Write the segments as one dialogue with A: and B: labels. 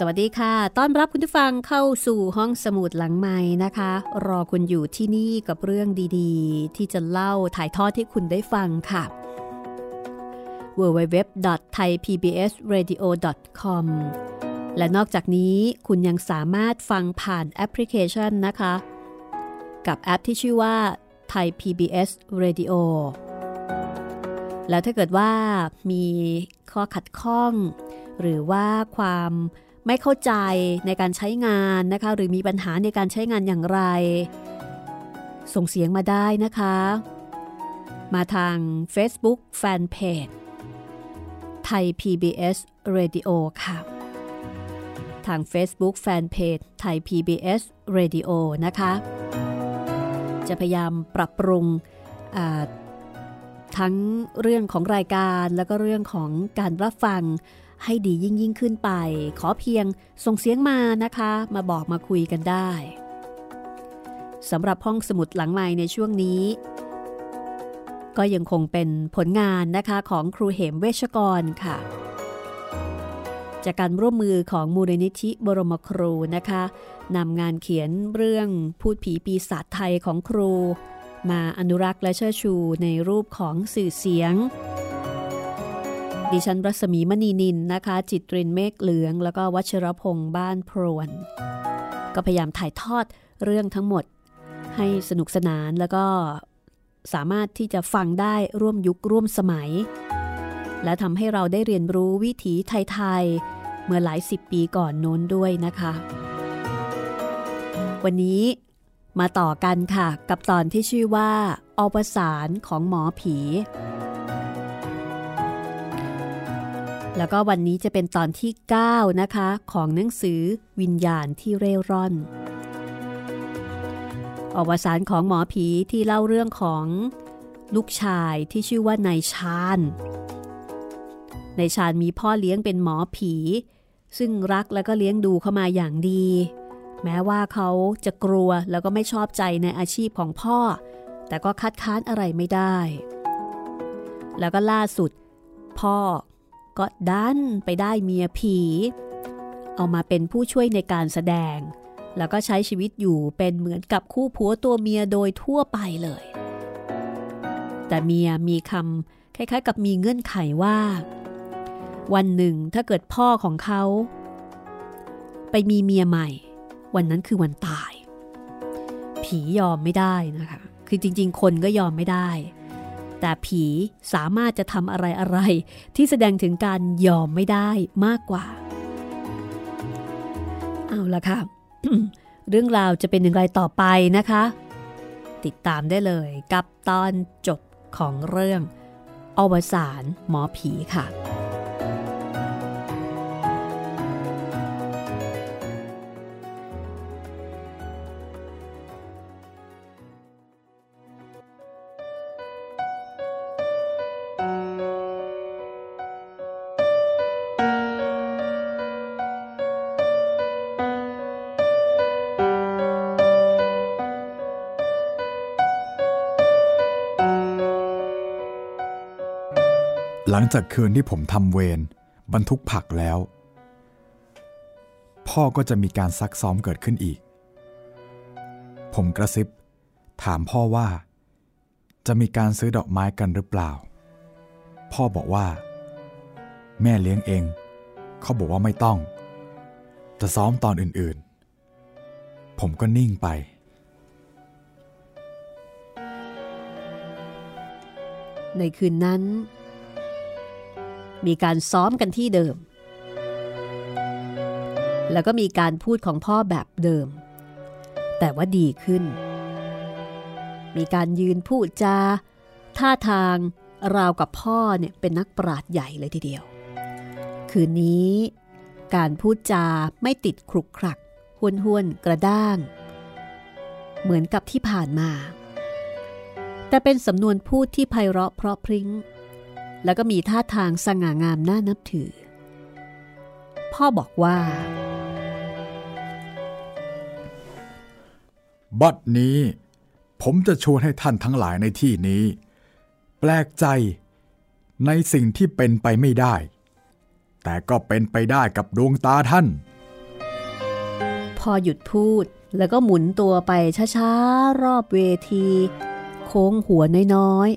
A: สวัสดีค่ะ ต้อนรับคุณผู้ฟังเข้าสู่ห้องสมุดหลังไม้นะคะ รอคุณอยู่ที่นี่กับเรื่องดีๆ ที่จะเล่าถ่ายทอดให้คุณได้ฟังค่ะ www.thaipbsradio.com และนอกจากนี้คุณยังสามารถฟังผ่านแอปพลิเคชันนะคะ กับแอปที่ชื่อว่า Thai PBS Radio แล้วถ้าเกิดว่ามีข้อขัดข้อง หรือว่าความ ไม่เข้าใจในการใช้งานนะคะ หรือมีปัญหาในการใช้งานอย่างไร ส่งเสียงมาได้นะคะ มาทาง Facebook Fanpage ไทย PBS Radio ค่ะ ทาง Facebook Fanpage ไทย PBS Radio นะคะ จะพยายามปรับปรุงทั้งเรื่องของรายการแล้วก็เรื่องของการรับฟัง ให้ดียิ่งยิ่งขึ้นไป ขอเพียงส่งเสียงมานะคะ มาบอกมาคุยกันได้สำหรับห้องสมุดหลังใหม่ในช่วงนี้ ก็ยังคงเป็นผลงานนะคะของครูเหมเวชกรค่ะ จากการร่วมมือของมูลนิธิบรมครูนะคะนำงานเขียนเรื่องพูดผีปีศาจไทยของครู มาอนุรักษ์และเชิดชูในรูปของสื่อเสียง ดิฉันรัศมีมณีนินนะคะ จิตรินเมฆเหลือง แล้วก็วัชรพงษ์บ้านพรวน ก็พยายามถ่ายทอดเรื่องทั้งหมด ให้สนุกสนานแล้วก็สามารถที่จะฟังได้ร่วมยุคร่วมสมัย และทำให้เราได้เรียนรู้วิถีไทยๆเมื่อหลายสิบปีก่อนโน้นด้วยนะคะ วันนี้มาต่อกันค่ะ กับตอนที่ชื่อว่าอวสานของหมอผี แล้วก็วันนี้จะเป็นตอนที่ 9 นะคะ ของหนังสือวิญญาณที่เร่ร่อน อวสานของหมอผีที่เล่าเรื่องของลูกชายที่ชื่อว่านายชาญนายชาญมีพ่อเลี้ยงเป็นหมอผี ซึ่งรักแล้วก็เลี้ยงดูเข้ามาอย่างดี แม้ว่าเขาจะกลัวแล้วก็ไม่ชอบใจในอาชีพของพ่อ แต่ก็คัดค้านอะไรไม่ได้ แล้วก็ล่าสุด พ่อ ก็ดันไปได้เมียผี เอามาเป็นผู้ช่วยในการแสดง แล้วก็ใช้ชีวิตอยู่เป็นเหมือนกับคู่ผัวตัวเมียโดยทั่วไปเลย แต่เมียมีคำคล้ายๆ กับมีเงื่อนไขว่า วันหนึ่งถ้าเกิดพ่อของเขา ไปมีเมียใหม่ วันนั้นคือวันตาย ผียอมไม่ได้นะคะ คือจริง ๆ คนก็ยอมไม่ได้ แต่ผีสามารถจะทำอะไรอะไรที่แสดงถึงการยอมไม่ได้มากกว่า เอาละค่ะ เรื่องราวจะเป็นอย่างไรต่อไปนะคะ ติดตามได้เลยกับตอนจบของเรื่อง อวสานหมอผีค่ะ
B: ลังจากคืนที่ผมทำเวรบรรทุกผักแล้ว พ่อก็จะมีการซักซ้อมเกิดขึ้นอีก ผมกระซิบ ถามพ่อว่า จะมีการซื้อดอกไม้กันหรือเปล่า พ่อบอกว่า แม่เลี้ยงเอง เขาบอกว่าไม่ต้อง จะซ้อมตอนอื่นๆ ผมก็นิ่งไป
A: ในคืนนั้น มีการซ้อมกันที่เดิม แล้วก็มีการพูดของพ่อแบบเดิม แต่ว่าดีขึ้น มีการยืนพูดจาท่าทางราวกับพ่อเนี่ยเป็นนักปราดใหญ่เลยทีเดียว คืนนี้การพูดจาไม่ติดครุกครักห้วนห้วนกระด้าง เหมือนกับที่ผ่านมา แต่เป็นสำนวนพูดที่ไพเราะเพราะพริ้ง แล้วก็มีท่าทางสง่างามน่านับถือ พ่อบอกว่า
B: บัดนี้ ผมจะชวนให้ท่านทั้งหลายในที่นี้ แปลกใจในสิ่งที่เป็นไปไม่ได้ แต่ก็เป็นไปได้กับดวงตาท่าน
A: พอหยุดพูดแล้วก็หมุนตัวไปช้าๆ รอบเวที โค้งหัวน้อย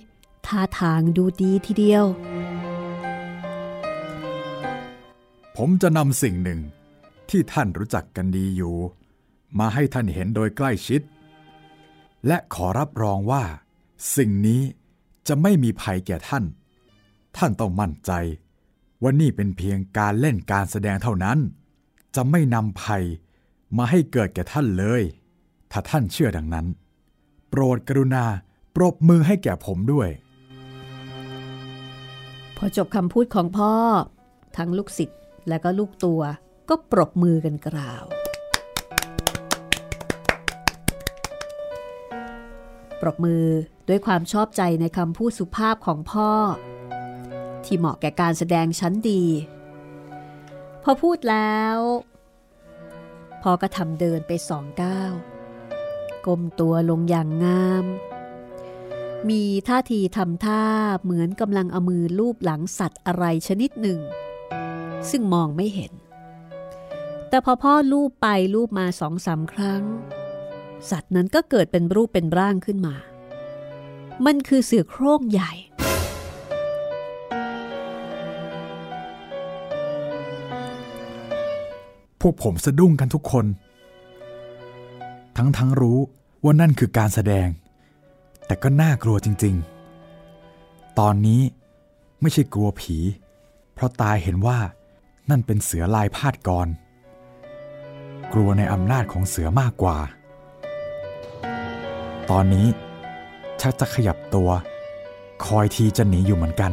A: ท่าทางดูดีทีเดียว
B: ผมจะนำสิ่งหนึ่งที่ท่านรู้จักกันดีอยู่ มาให้ท่านเห็นโดยใกล้ชิด และขอรับรองว่า สิ่งนี้จะไม่มีภัยแก่ท่าน ท่านต้องมั่นใจว่านี่เป็นเพียงการเล่นการแสดงเท่านั้น จะไม่นำภัยมาให้เกิดแก่ท่านเลย ถ้าท่านเชื่อดังนั้น โปรดกรุณาปรบมือให้แก่ผมด้วย
A: พอจบคำพูดของพ่อ ทั้งลูกศิษย์และก็ลูกตัวก็ปรบมือกันกล่าว ปรบมือด้วยความชอบใจในคำพูดสุภาพของพ่อ ที่เหมาะแก่การแสดงชั้นดี พอพูดแล้วพ่อก็ทำเดินไปสองก้าวก้มตัวลงอย่างงาม มีท่าทีทำท่าเหมือนกำลังเอามือลูบหลังสัตว์อะไรชนิดหนึ่ง ซึ่งมองไม่เห็น แต่พอพ่อลูบไปลูบมาสองสาครั้ง สัตว์นั้นก็เกิดเป็นรูปเป็นร่างขึ้นมา มันคือเสือโคร่งใหญ่
B: พวกผมสะดุ้งกันทุกคน ทั้งทั้งรู้ว่านั่นคือการแสดง แต่ก็น่ากลัวจริงๆ ตอนนี้ไม่ใช่กลัวผี เพราะตายเห็นว่านั่นเป็นเสือลายพาดกร กลัวในอำนาจของเสือมากกว่า ตอนนี้ชักจะขยับตัว คอยทีจะหนีอยู่เหมือนกัน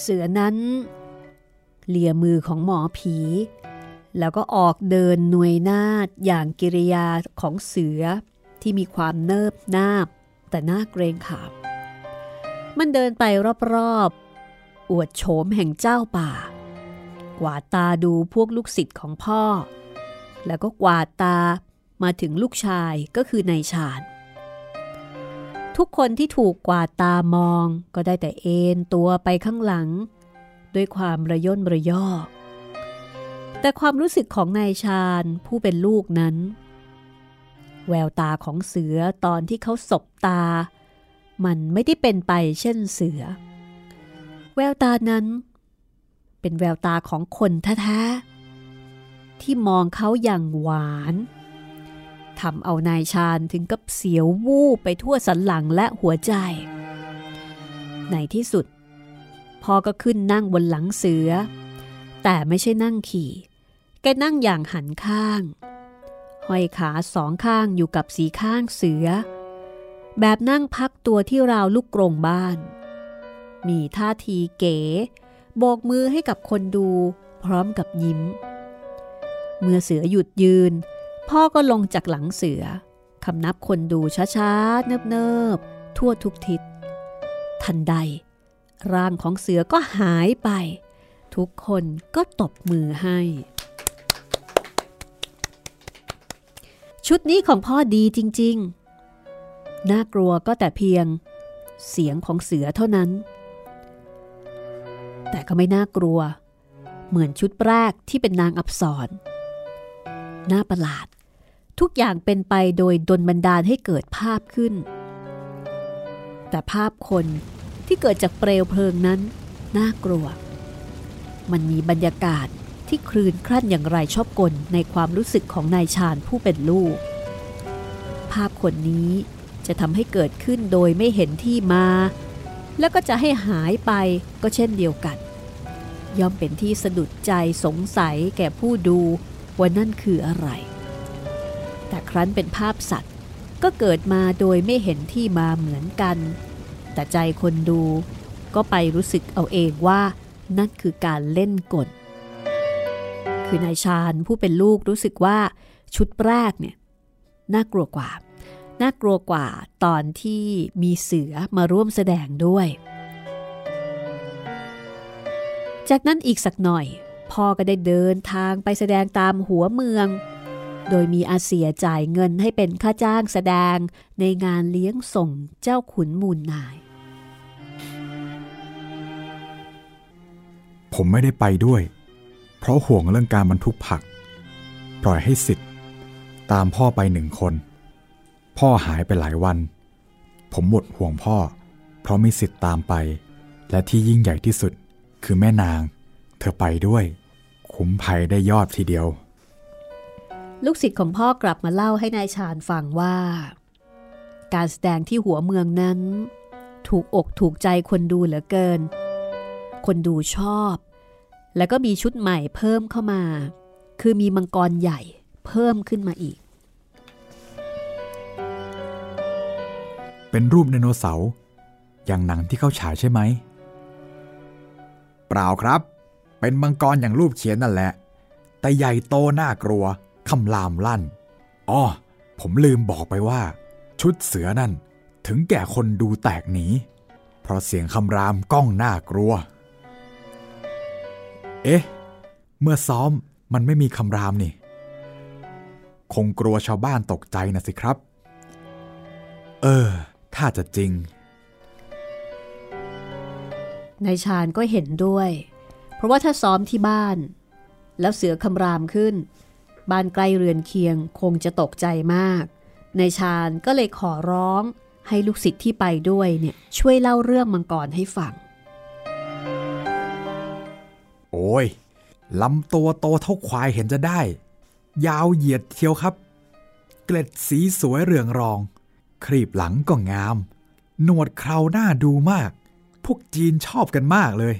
A: เสือนั้นเลียมือของหมอผี แล้วก็ออกเดินหน่วยนาดอย่างกิริยาของเสือ ที่มีความเนิบนาบ แต่น่าเกรงขาม มันเดินไปรอบๆ อวดโฉมแห่งเจ้าป่า กวาดตาดูพวกลูกศิษย์ของพ่อ แล้วก็กวาดตามาถึงลูกชายก็คือนายชาญทุกคนที่ถูกกวาดตามองก็ได้แต่เอนตัวไปข้างหลัง ด้วยความระย่นระยอแต่ความรู้สึกของนายชาญผู้เป็นลูกนั้น แววตาของเสือตอนที่เขาสบตา มันไม่ได้เป็นไปเช่นเสือ แววตานั้น เป็นแววตาของคนแท้ๆที่มองเขาอย่างหวานทำเอานายชาญถึงกับเสียววูบไปทั่วสันหลังและหัวใจ ในที่สุดพ่อก็ขึ้นนั่งบนหลังเสือ แต่ไม่ใช่นั่งขี่ แกนั่งอย่างหันข้าง ห้อยขาสองข้างอยู่กับสีข้างเสือ แบบนั่งพักตัวที่ราวลูกกรงบ้าน มีท่าทีเก๋โบกมือให้กับคนดูพร้อมกับยิ้ม เมื่อเสือหยุดยืน พ่อก็ลงจากหลังเสือคำนับคนดูช้าๆ เนิบๆ ทั่วทุกทิศ ทันใด ร่างของเสือก็หายไป ทุกคนก็ตบมือให้ ชุดนี้ของพ่อดีจริง ๆ น่ากลัวก็แต่เพียง เสียงของเสือเท่านั้น แต่ก็ไม่น่ากลัว เหมือนชุดแรกที่เป็นนางอับสรน่าประหลาด ทุกอย่างเป็นไปโดยดนบันดาลให้เกิดภาพขึ้น แต่ภาพคนที่เกิดจากเปลวเพลิงนั้น น่ากลัว มันมีบรรยากาศ ที่คลื่นคลั่นอย่างไรชอบกลในความรู้สึกของนายชาญผู้เป็นลูก ภาพคนนี้จะทำให้เกิดขึ้นโดยไม่เห็นที่มา แล้วก็จะให้หายไปก็เช่นเดียวกัน ย่อมเป็นที่สะดุดใจสงสัยแก่ผู้ดูว่านั่นคืออะไร แต่ครั้นเป็นภาพสัตว์ก็เกิดมาโดยไม่เห็นที่มาเหมือนกัน แต่ใจคนดูก็ไปรู้สึกเอาเองว่านั่นคือการเล่นกล คือนายชาญผู้เป็นลูกรู้สึกว่าชุดแรกเนี่ยน่ากลัวกว่า น่ากลัวกว่าตอนที่มีเสือมาร่วมแสดงด้วย จากนั้นอีกสักหน่อยพ่อก็ได้เดินทางไปแสดงตามหัวเมือง โดยมีอาเสียจ่ายเงินให้เป็นค่าจ้างแสดงในงานเลี้ยงส่งเจ้าขุนมูลนาย
B: ผมไม่ได้ไปด้วย เพราะห่วงเรื่องการบรรทุกผัก ปล่อยให้สิทธิ์ตามพ่อไปหนึ่งคน พ่อหายไปหลายวัน ผมหมดห่วงพ่อ เพราะมีสิทธิ์ตามไป และที่ยิ่งใหญ่ที่สุดคือแม่นาง เธอไปด้วย คุ้มภัยได้ยอดทีเดียว
A: ลูกศิษย์ของพ่อกลับมาเล่าให้นายชาญฟังว่า การแสดงที่หัวเมืองนั้น ถูกอกถูกใจคนดูเหลือเกิน คนดูชอบ แล้วก็มีชุดใหม่เพิ่มเข้ามา คือมีมังกรใหญ่เพิ่มขึ้นมาอีก
B: เป็นรูปไดโนเสาร์อย่างหนังที่เขาฉายใช่ไหม เปล่าครับ เป็นมังกรอย่างรูปเขียนนั่นแหละ แต่ใหญ่โตน่ากลัวคำรามลั่นอ๋อผมลืมบอกไปว่า ชุดเสือนั่น ถึงแก่คนดูแตกหนี เพราะเสียงคำรามก้องน่ากลัว เอ๊ะ เมื่อซ้อมมันไม่มีคำรามนี่ คงกลัวชาวบ้านตกใจนะสิครับ เออ ถ้าจะจริง
A: นายชาญก็เห็นด้วย เพราะว่าถ้าซ้อมที่บ้าน แล้วเสือคำรามขึ้น บ้านใกล้เรือนเคียงคงจะตกใจมากนายชาญก็เลยขอร้องให้ลูกศิษย์ที่ไปด้วยเนี่ยช่วยเล่าเรื่องมังกรให้ฟัง
B: โอ้ยลำตัวโตเท่าควายเห็นจะได้ ยาวเหยียดเทียวครับ เกล็ดสีสวยเรืองรอง ครีบหลังก็งาม หนวดเคราหน้าดูมาก พวกจีนชอบกันมากเลย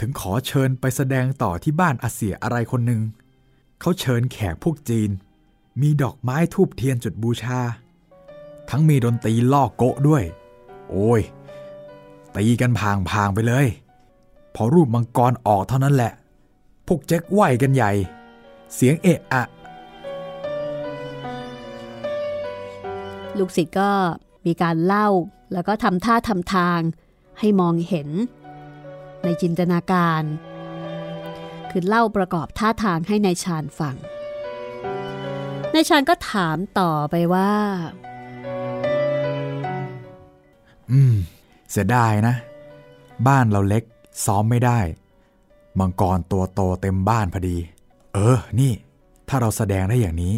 B: ถึงขอเชิญไปแสดงต่อที่บ้านอาเสียอะไรคนหนึ่ง เขาเชิญแขกพวกจีน มีดอกไม้ทูบเทียนจุดบูชา ทั้งมีดนตรีล่อโกะด้วย โอ้ย ตีกันพางพางไปเลย พอรูปมังกรออกเท่านั้นแหละ พวกแจ็คไหวกันใหญ่ เสียงเอะอะ
A: ลูกศิษย์ก็มีการเล่าแล้วก็ทำท่าทำทางให้มองเห็น ในจินตนาการ คือเล่าประกอบท่าทางให้ในายชาญฟังนายชาญก็ถามต่อไปว่า
B: อืม เสียดายนะ บ้านเราเล็ก ซ้อมไม่ได้ มังกรตัวโตเต็มบ้านพอดี เออ นี่ ถ้าเราแสดงได้อย่างนี้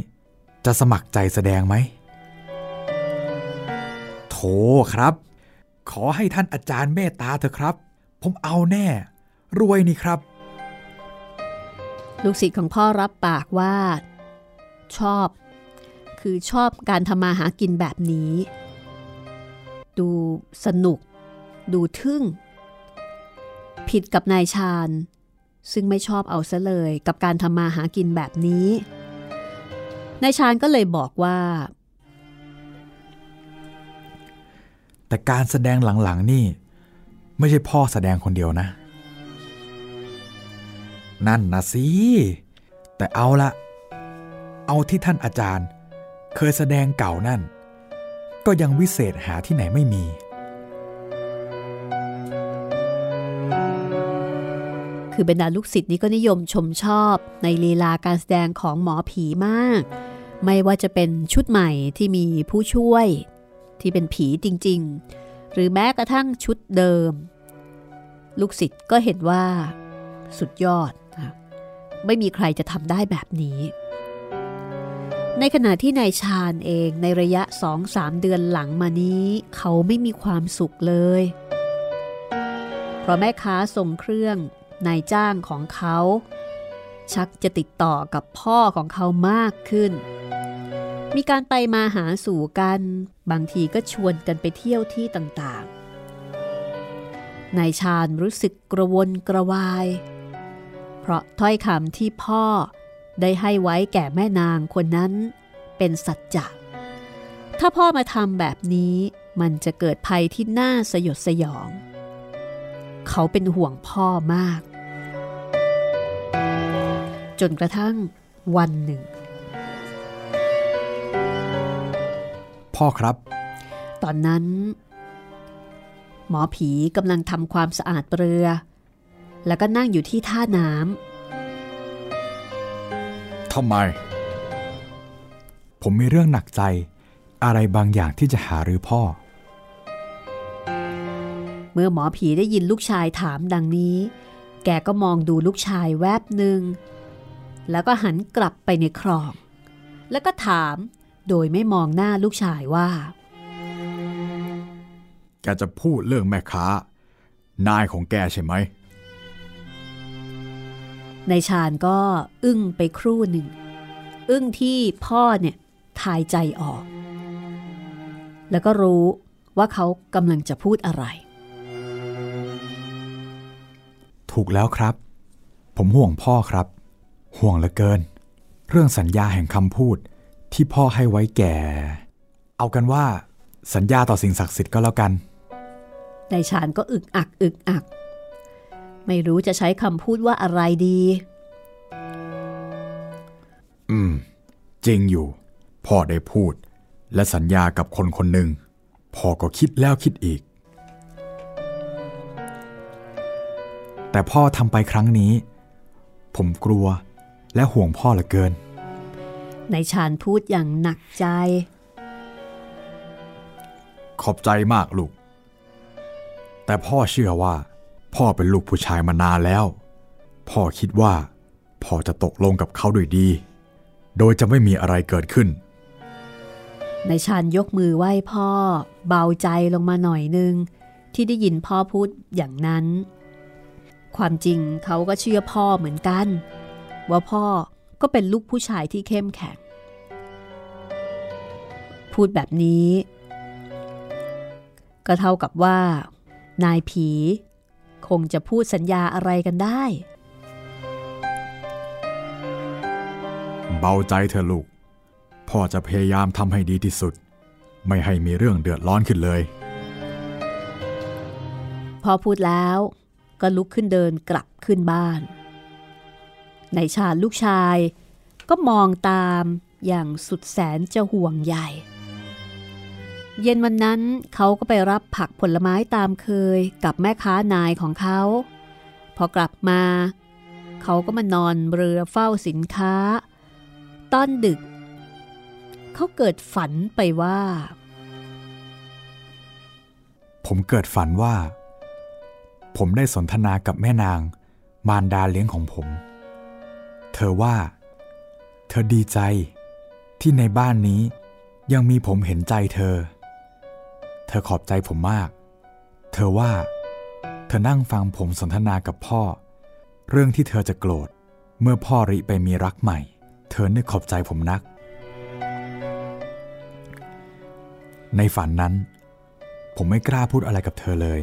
B: จะสมัครใจแสดงไหมโถครับ ขอให้ท่านอาจารย์เมตตาเถอะครับ ผมเอาแน่ รวยนี่ครับ
A: ลูกศิษย์ของพ่อรับปากว่า ชอบ คือชอบการทำมาหากินแบบนี้ ดูสนุก ดูทึ่ง ผิดกับนายชาญ ซึ่งไม่ชอบเอาซะเลยกับการทำมาหากินแบบนี้ นายชาญก็เลยบอกว่า
B: แต่การแสดงหลังๆนี่ ไม่ใช่พ่อแสดงคนเดียวนะ นั่นนะสิ แต่เอาละเอาที่ท่านอาจารย์ เคยแสดงเก่านั่น ก็ยังวิเศษหาที่ไหนไม่มี
A: คือบรรดาลูกศิษย์นี้ก็นิยมชมชอบในลีลาการแสดงของหมอผีมาก ไม่ว่าจะเป็นชุดใหม่ที่มีผู้ช่วย ที่เป็นผีจริง ๆ หรือแม้กระทั่งชุดเดิม ลูกศิษย์ก็เห็นว่า สุดยอด ไม่มีใครจะทำได้แบบนี้ ในขณะที่นายชาญเองในระยะ2-3เดือนหลังมานี้ เขาไม่มีความสุขเลย เพราะแม่ค้าส่งเครื่อง นายจ้างของเขา ชักจะติดต่อกับพ่อของเขามากขึ้น มีการไปมาหาสู่กัน บางทีก็ชวนกันไปเที่ยวที่ต่างๆ นายชาญรู้สึกกระวนกระวาย เพราะถ้อยคำที่พ่อได้ให้ไว้แก่แม่นางคนนั้นเป็นสัจจะถ้าพ่อมาทำแบบนี้มันจะเกิดภัยที่น่าสยดสยอง เขาเป็นห่วงพ่อมาก จนกระทั่งวันหนึ่ง
B: พ่อครับ
A: ตอนนั้น หมอผีกำลังทำความสะอาดเรือ แล้วก็นั่งอยู่ที่ท่าน้
B: ทำไม ผมมีเรื่องหนักใจอะไรบางอย่างที่จะหารือพ่อำ
A: เมื่อหมอผีได้ยินลูกชายถามดังนี้ แกก็มองดูลูกชายแวบหนึ่ง แล้วก็หันกลับไปในคลอง แล้วก็ถามโดยไม่มองหน้าลูกชายว่า
B: แกจะพูดเรื่องแม่ค้า นายของแกใช่ไหม
A: ในายชาญก็อึ้งไปครู่หนึ่ง อึ้งที่พ่อเนี่ยทายใจออก แล้วก็รู้ว่าเขากำลังจะพูดอะไร
B: ถูกแล้วครับ ผมห่วงพ่อครับ ห่วงเหลือเกิน เรื่องสัญญาแห่งคำพูดที่พ่อให้ไว้แก่ เอากันว่า สัญญาต่อสิ่งศักดิ์สิทธิ์ก็แล้วกัน
A: นายชาญก็อึกอักอึกอัก ไม่รู้จะใช้คำพูดว่าอะไรดี
B: อืม จริงอยู่ พ่อได้พูด และสัญญากับคนคนหนึ่งพ่อก็คิดแล้วคิดอีก แต่พ่อทำไปครั้งนี้ ผมกลัว และห่วงพ่อเหลือเกิน
A: นายชาญพูดอย่างหนักใจ
B: ขอบใจมากลูก แต่พ่อเชื่อว่า พ่อเป็นลูกผู้ชายมานานแล้ว พ่อคิดว่า พ่อจะตกลงกับเขาด้วยดี โดยจะไม่มีอะไรเกิดขึ้น
A: นายชาญยกมือไหว้พ่อ เบาใจลงมาหน่อยนึง ที่ได้ยินพ่อพูดอย่างนั้น ความจริงเขาก็เชื่อพ่อเหมือนกัน ว่าพ่อก็เป็นลูกผู้ชายที่เข้มแข็ง พูดแบบนี้ ก็เท่ากับว่า นายผี คงจะพูดสัญญาอะไรกันได้
B: เบาใจเถอะลูก พ่อจะพยายามทำให้ดีที่สุด ไม่ให้มีเรื่องเดือดร้อนขึ้นเลย
A: พอพูดแล้วก็ลุกขึ้นเดินกลับขึ้นบ้าน ในชาญลูกชาย ก็มองตามอย่างสุดแสนจะห่วงใหญ่ เย็นวันนั้นเขาก็ไปรับผักผลไม้ตามเคยกับแม่ค้านายของเขา พอกลับมา เขาก็มานอนเรือเฝ้าสินค้า ตอนดึก เขาเกิดฝันไปว่า
B: ผมเกิดฝันว่า ผมได้สนทนากับแม่นาง มารดาเลี้ยงของผม เธอว่า เธอดีใจที่ในบ้านนี้ยังมีผมเห็นใจเธอ เธอขอบใจผมมาก เธอว่า เธอนั่งฟังผมสนทนากับพ่อ เรื่องที่เธอจะโกรธ เมื่อพ่อริไปมีรักใหม่ เธอนึกขอบใจผมนัก ในฝันนั้น ผมไม่กล้าพูดอะไรกับเธอเลย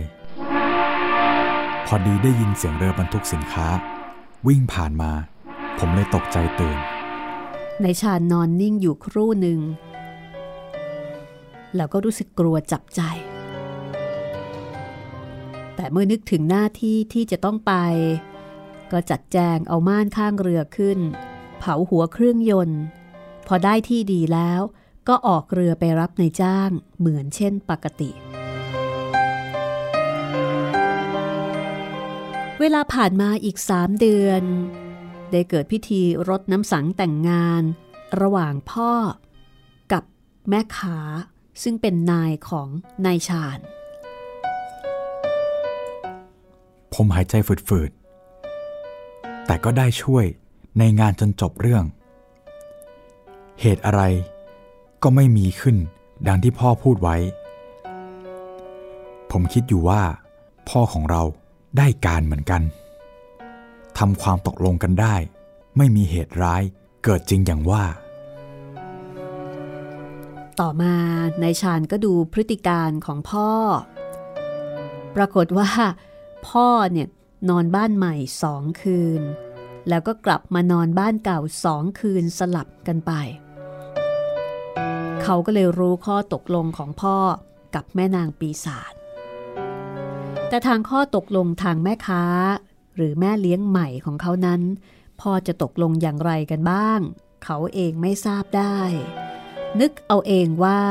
B: พอดีได้ยินเสียงเรือบรรทุกสินค้า วิ่งผ่านมา ผมเลยตกใจตื่น
A: ในชาญนอนนิ่งอยู่ครู่หนึ่ง แล้วก็รู้สึกกลัวจับใจ แต่เมื่อนึกถึงหน้าที่ที่จะต้องไป ก็จัดแจงเอาม่านข้างเรือขึ้น เผาหัวเครื่องยนต์ พอได้ที่ดีแล้วก็ออกเรือไปรับในจ้างเหมือนเช่นปกติ เวลาผ่านมาอีกสามเดือน ได้เกิดพิธีรดน้ำสังแต่งงาน ระหว่างพ่อกับแม่ขาซึ่งเป็นนายของนายชาญ
B: ผมหายใจฝืดๆ แต่ก็ได้ช่วยในงานจนจบเรื่อง เหตุอะไรก็ไม่มีขึ้นดังที่พ่อพูดไว้ ผมคิดอยู่ว่า พ่อของเราได้การเหมือนกัน ทำความตกลงกันได้ ไม่มีเหตุร้ายเกิดจริงอย่างว่า
A: ต่อมานายชาญก็ดูพฤติการของพ่อ ปรากฏว่า พ่อเนี่ยนอนบ้านใหม่สองคืน แล้วก็กลับมานอนบ้านเก่าสองคืนสลับกันไป เขาก็เลยรู้ข้อตกลงของพ่อกับแม่นางปีศาจแต่ทางข้อตกลงทางแม่ค้า หรือแม่เลี้ยงใหม่ของเขานั้นพ่อจะตกลงอย่างไรกันบ้าง เขาเองไม่ทราบได้ นึกเอาเองว่า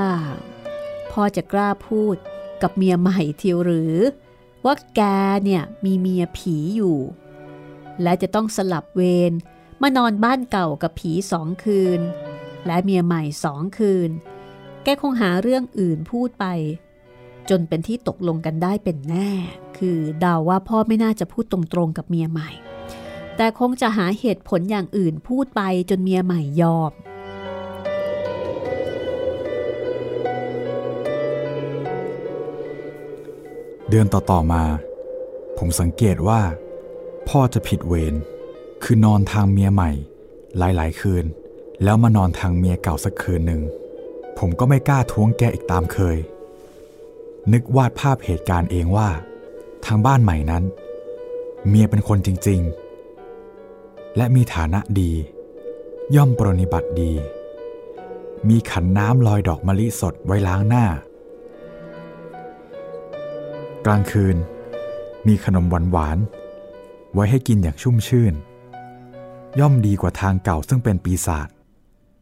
A: พ่อจะกล้าพูดกับเมียใหม่เทียวหรือ ว่าแกเนี่ยมีเมียผีอยู่ และจะต้องสลับเวรมานอนบ้านเก่ากับผีสองคืน และเมียใหม่สองคืน แกคงหาเรื่องอื่นพูดไป จนเป็นที่ตกลงกันได้เป็นแน่ คือเดาว่าพ่อไม่น่าจะพูดตรงๆกับเมียใหม่ แต่คงจะหาเหตุผลอย่างอื่นพูดไปจนเมียใหม่ยอม
B: เดือนต่อๆมา ผมสังเกตว่า พ่อจะผิดเวรคือนอนทางเมียใหม่ หลายๆ คืน แล้วมานอนทางเมียเก่าสักคืนหนึ่ง ผมก็ไม่กล้าท้วงแกอีกตามเคย นึกวาดภาพเหตุการณ์เองว่า ทางบ้านใหม่นั้น เมียเป็นคนจริง ๆ และมีฐานะดี ย่อมปรนิบัติดี มีขันน้ำลอยดอกมะลิสดไว้ล้างหน้า กลางคืน มีขนมหวานๆไว้ให้กินอย่างชุ่มชื่น ย่อมดีกว่าทางเก่าซึ่งเป็นปีศาจ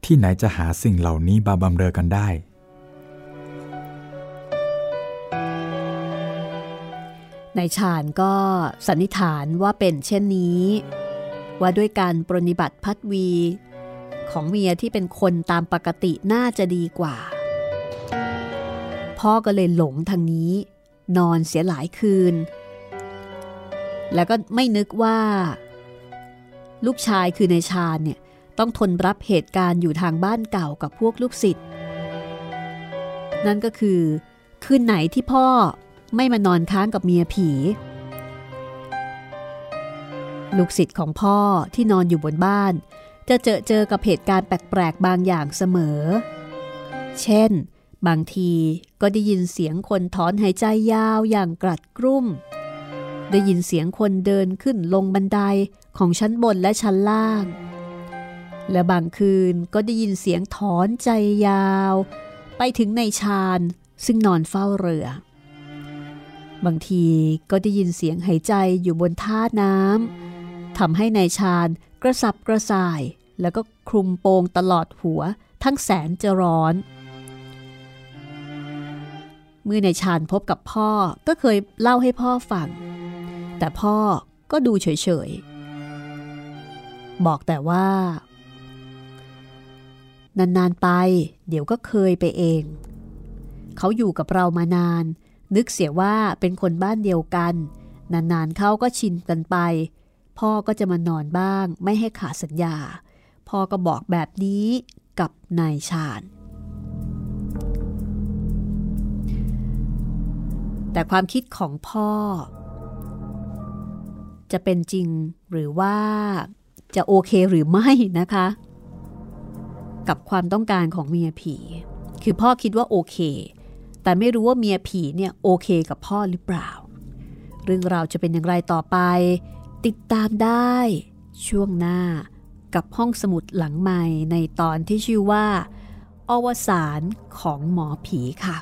B: ที่ไหนจะหาสิ่งเหล่านี้บาบำเรอกันได้
A: นายชาญก็สันนิษฐานว่าเป็นเช่นนี้ ว่าด้วยการปรนิบัติพัดวี ของเมียที่เป็นคนตามปกติน่าจะดีกว่า พ่อก็เลยหลงทางนี้ นอนเสียหลายคืน แล้วก็ไม่นึกว่า ลูกชายคือนายชาญเนี่ยต้องทนรับเหตุการณ์อยู่ทางบ้านเก่ากับพวกลูกศิษย์นั่นก็คือ คืนไหนที่พ่อ ไม่มานอนค้างกับเมียผี ลูกศิษย์ของพ่อที่นอนอยู่บนบ้าน จะเจอเจอกับเหตุการณ์แปลกๆบางอย่างเสมอ เช่น บางทีก็ได้ยินเสียงคนถอนหายใจยาวอย่างกรัดกรุ่ม ได้ยินเสียงคนเดินขึ้นลงบันไดของชั้นบนและชั้นล่าง และบางคืนก็ได้ยินเสียงถอนใจยาว ไปถึงในชานซึ่งนอนเฝ้าเรือ บางทีก็ได้ยินเสียงหายใจอยู่บนท่าน้ำทำให้ในายชาญกระสับกระส่าย แล้วก็คลุมโปงตลอดหัว ทั้งแสนจะร้อน เมื่อในายชาญพบกับพ่อก็เคยเล่าให้พ่อฟัง แต่พ่อก็ดูเฉยๆ บอกแต่ว่า นานๆไป เดี๋ยวก็เคยไปเอง เขาอยู่กับเรามานาน นึกเสียว่าเป็นคนบ้านเดียวกัน นานๆเขาก็ชินกันไป พ่อก็จะมานอนบ้าง ไม่ให้ขาดสัญญา พ่อก็บอกแบบนี้กับนายชาญ แต่ความคิดของพ่อ จะเป็นจริงหรือว่าจะโอเคหรือไม่นะคะ กับความต้องการของเมียผี คือพ่อคิดว่าโอเค แต่ไม่รู้ว่าเมียผีเนี่ยโอเคกับพ่อหรือเปล่า เรื่องราวจะเป็นอย่างไรต่อไป ติดตามได้ ช่วงหน้ากับห้องสมุดหลังใหม่ในตอนที่ชื่อว่า อวสานของหมอผีค่ะ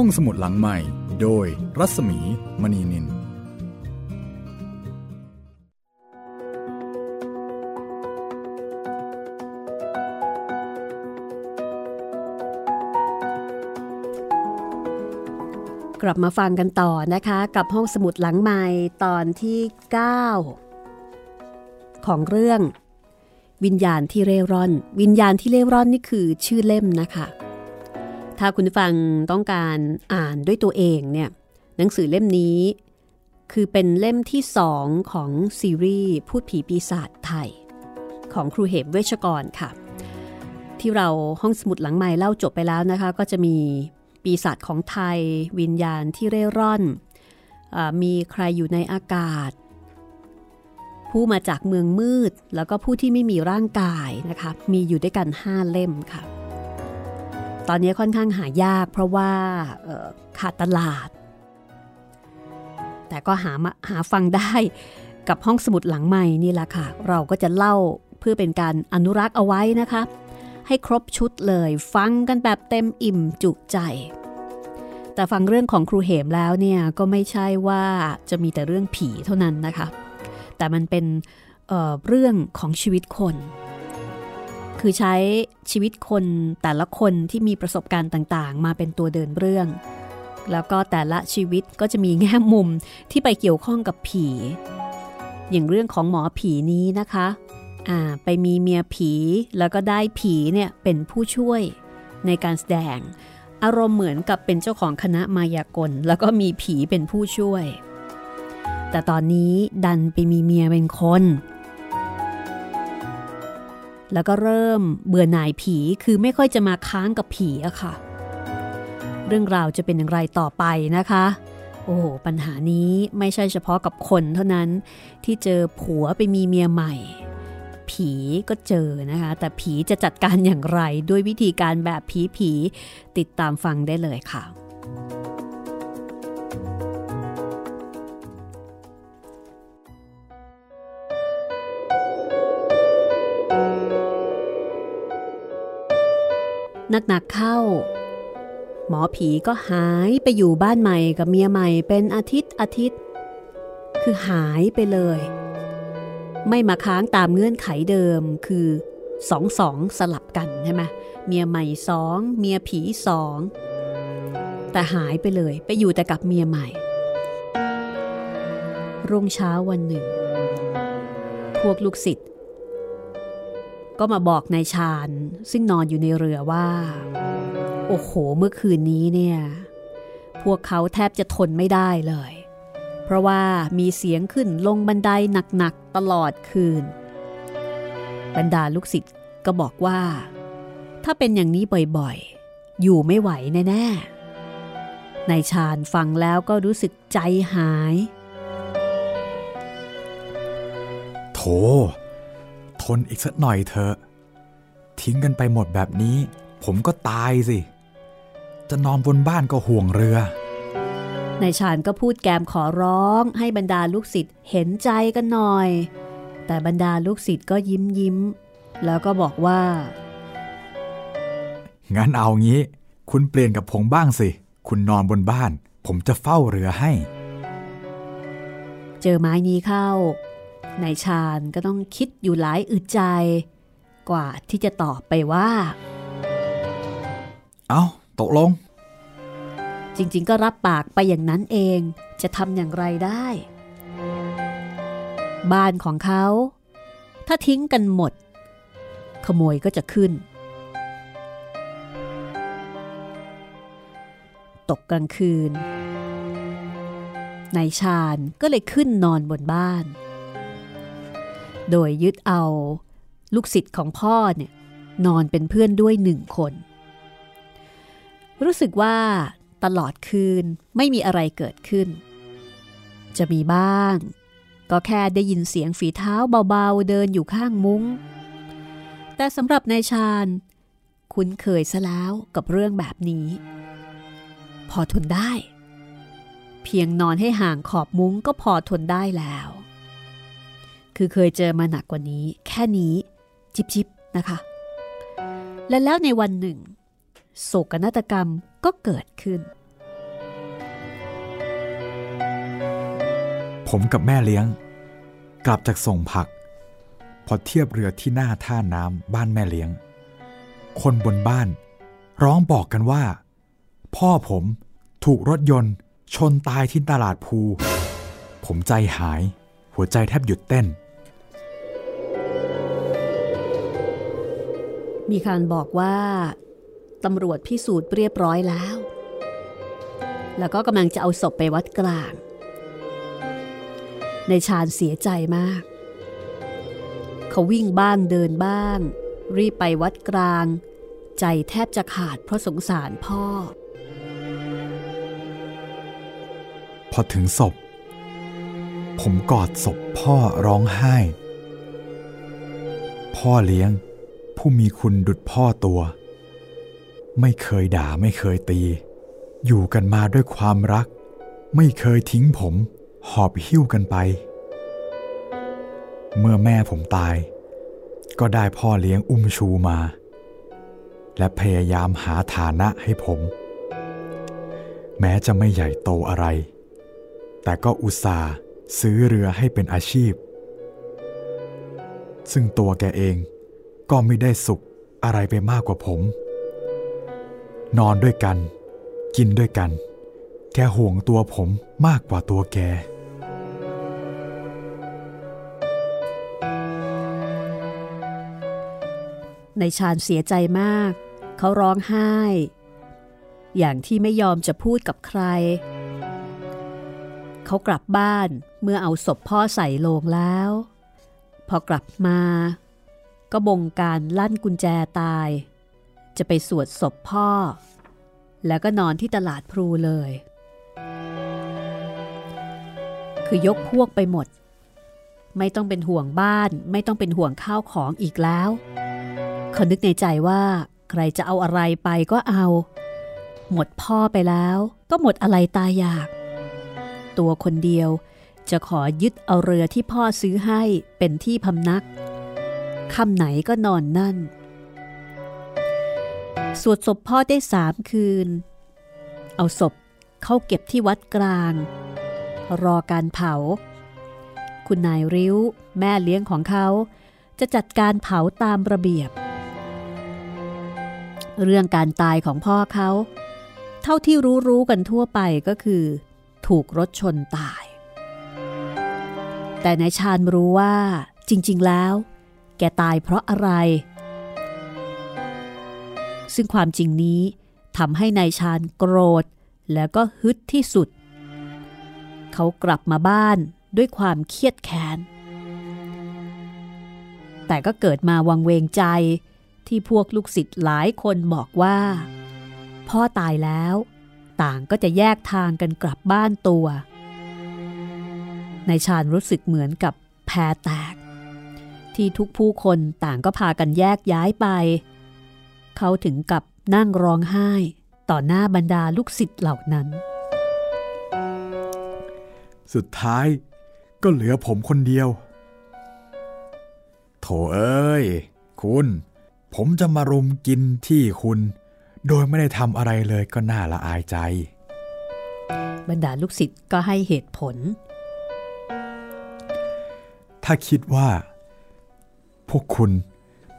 B: ห้องสมุดหลังใหม่ โดยรัศมีมณีนิน
A: กลับมาฟังกันต่อนะคะ กับห้องสมุดหลังใหม่ตอนที่ 9 ของเรื่อง วิญญาณที่เร่ร่อน วิญญาณที่เร่ร่อนนี่คือชื่อเล่มนะคะ ถ้าคุณฟังต้องการอ่านด้วยตัวเองเนี่ยหนังสือเล่มนี้คือเป็นเล่มที่สองของซีรีส์พูดผีปีศาจไทย ของครูเหมเวชกรค่ะ ที่เราห้องสมุดหลังใหม่เล่าจบไปแล้วนะคะ ก็จะมีปีศาจของไทย วิญญาณที่เร่ร่อนอมีใครอยู่ในอากาศ ผู้มาจากเมืองมืด แล้วก็ผู้ที่ไม่มีร่างกายนะคะ มีอยู่ด้วยกัน 5 เล่มค่ะ ตอนนี้ค่อนข้างหายาก เพราะว่าขาดตลาด แต่ก็หาหาฟังได้กับห้องสมุดหลังใหม่นี่แหละค่ะ เราก็จะเล่าเพื่อเป็นการอนุรักษ์เอาไว้นะคะ ให้ครบชุดเลยฟังกันแบบเต็มอิ่มจุใจ แต่ฟังเรื่องของครูเหมแล้วเนี่ยก็ไม่ใช่ว่าจะมีแต่เรื่องผีเท่านั้นนะคะ แต่มันเป็นเเรื่องของชีวิตคน คือใช้ชีวิตคนแต่ละคนที่มีประสบการณ์ต่างๆ มาเป็นตัวเดินเรื่อง แล้วก็แต่ละชีวิตก็จะมีแง่มุมที่ไปเกี่ยวข้องกับผี อย่างเรื่องของหมอผีนี้นะคะไปมีเมียผีแล้วก็ได้ผีเนี่ยเป็นผู้ช่วยในการแสดง อารมณ์เหมือนกับเป็นเจ้าของคณะมายากล แล้วก็มีผีเป็นผู้ช่วย แต่ตอนนี้ดันไปมีเมียเป็นคน แล้วก็เริ่มเบื่อหน่ายผีคือไม่ค่อยจะมาค้างกับผีอะค่ะ เรื่องราวจะเป็นอย่างไรต่อไปนะคะ โอ้ปัญหานี้ไม่ใช่เฉพาะกับคนเท่านั้นที่เจอผัวไปมีเมียใหม่ ผีก็เจอนะคะ แต่ผีจะจัดการอย่างไรด้วยวิธีการแบบผีผีติดตามฟังได้เลยค่ะ หนักๆเข้า หมอผีก็หายไปอยู่บ้านใหม่กับเมียใหม่เป็นอาทิตย์อาทิตย์ คือหายไปเลย ไม่มาค้างตามเงื่อนไขเดิมคือสองสองสลับกันใช่ไหมเมียใหม่สองเมียผีสองแต่หายไปเลยไปอยู่แต่กับเมียใหม่ รุ่งเช้าวันหนึ่ง พวกลูกศิษย์ ก็มาบอกนายชาญซึ่งนอนอยู่ในเรือว่า โอ้โห เมื่อคืนนี้เนี่ย พวกเขาแทบจะทนไม่ได้เลย เพราะว่ามีเสียงขึ้นลงบันไดหนักๆตลอดคืน บรรดาลูกศิษย์ก็บอกว่า ถ้าเป็นอย่างนี้บ่อยๆ อยู่ไม่ไหวแน่ๆนายชาญฟังแล้วก็รู้สึกใจหาย
B: โถ นอีกสักหน่อยเถอะ ทิ้งกันไปหมดแบบนี้ ผมก็ตายสิ จะนอนบนบ้านก็ห่วงเรือ
A: นายชาญก็พูดแกมขอร้อง ให้บรรดาลูกศิษย์เห็นใจกันหน่อย แต่บรรดาลูกศิษย์ก็ยิ้มยิ้ม แล้วก็บอกว่า
B: งั้นเอางี้ คุณเปลี่ยนกับผมบ้างสิ คุณนอนบนบ้าน ผมจะเฝ้าเรือให้
A: เจอไม้นี้เข้า นายชาญก็ต้องคิดอยู่หลายอึดใจ กว่าที่จะตอบไปว่า
B: เอาตกลง
A: จริงๆ ก็รับปากไปอย่างนั้นเองจะทำอย่างไรได้ บ้านของเขา ถ้าทิ้งกันหมด ขโมยก็จะขึ้น ตกกลางคืนนายชาญก็เลยขึ้นนอนบนบ้าน โดยยึดเอาลูกศิษย์ของพ่อเนี่ยนอนเป็นเพื่อนด้วยหนึ่งคน รู้สึกว่าตลอดคืนไม่มีอะไรเกิดขึ้น จะมีบ้าง ก็แค่ได้ยินเสียงฝีเท้าเบาๆเดินอยู่ข้างมุง้ง แต่สำหรับนายชาญ คุ้นเคยซะแล้วกับเรื่องแบบนี้ พอทนได้ เพียงนอนให้ห่างขอบมุ้งก็พอทนได้แล้ว คือเคยเจอมาหนักกว่านี้ แค่นี้ จิบๆนะคะ และแล้วในวันหนึ่ง โศกนาฏกรรมก็เกิดขึ้น
B: ผมกับแม่เลี้ยง กลับจากส่งผัก พอเทียบเรือที่หน้าท่าน้ำบ้านแม่เลี้ยง คนบนบ้าน ร้องบอกกันว่า พ่อผมถูกรถยนต์ ชนตายที่ตลาดภู ผมใจหาย หัวใจแทบหยุดเต้น
A: มีการบอกว่าตำรวจพิสูจน์เรียบร้อยแล้ว แล้วก็กำลังจะเอาศพไปวัดกลาง ในชาญเสียใจมาก เขาวิ่งบ้างเดินบ้าง รีบไปวัดกลาง ใจแทบจะขาดเพราะสงสารพ่อ พ
B: อถึงศพ ผมกอดศพพ่อร้องไห้ พ่อเลี้ยง ผู้มีคุณดุดพ่อตัว ไม่เคยด่าไม่เคยตี อยู่กันมาด้วยความรัก ไม่เคยทิ้งผม หอบหิ้วกันไป เมื่อแม่ผมตาย ก็ได้พ่อเลี้ยงอุ้มชูมา และพยายามหาฐานะให้ผม แม้จะไม่ใหญ่โตอะไร แต่ก็อุตส่าห์ซื้อเรือให้เป็นอาชีพ ซึ่งตัวแกเอง ก็ไม่ได้สุขอะไรไปมากกว่าผม นอนด้วยกัน กินด้วยกัน แกห่วงตัวผมมากกว่าตัวแก
A: ในชาญเสียใจมาก เขาร้องไห้ อย่างที่ไม่ยอมจะพูดกับใคร เขากลับบ้านเมื่อเอาศพพ่อใส่โลงแล้ว พอกลับมา ก็บงการลั่นกุญแจตาย จะไปสวดศพพ่อ แล้วก็นอนที่ตลาดพลูเลย คือยกพวกไปหมด ไม่ต้องเป็นห่วงบ้าน ไม่ต้องเป็นห่วงข้าวของอีกแล้วเขานึกในใจว่าใครจะเอาอะไรไปก็เอา หมดพ่อไปแล้วก็หมดอะไรตายอยาก ตัวคนเดียวจะขอยึดเอาเรือที่พ่อซื้อให้เป็นที่พำนัก ค่ำไหนก็นอนนั่น สวดศพพ่อได้สามคืน เอาศพเข้าเก็บที่วัดกลาง รอการเผา คุณนายริ้ว แม่เลี้ยงของเขา จะจัดการเผาตามระเบียบ เรื่องการตายของพ่อเขา เท่าที่รู้รู้กันทั่วไปก็คือ ถูกรถชนตาย แต่นายชาญรู้ว่าจริง ๆ แล้ว แกตายเพราะอะไร ซึ่งความจริงนี้ทำให้นายชาญโกรธ แล้วก็ฮึดที่สุด เขากลับมาบ้านด้วยความเครียดแค้น แต่ก็เกิดมาวังเวงใจที่พวกลูกศิษย์หลายคนบอกว่า พ่อตายแล้ว ต่างก็จะแยกทางกันกลับบ้านตัวนายชาญรู้สึกเหมือนกับแพรแตก ที่ทุกผู้คนต่างก็พากันแยกย้ายไป เขาถึงกับนั่งร้องไห้ต่อหน้าบรรดาลูกศิษย์เหล่านั้น
B: สุดท้ายก็เหลือผมคนเดียว โถเอ้ย คุณ ผมจะมารุมกินที่คุณ โดยไม่ได้ทำอะไรเลยก็น่าละอายใจ
A: บรรดาลูกศิษย์ก็ให้เหตุผล
B: ถ้าคิดว่า พวกคุณ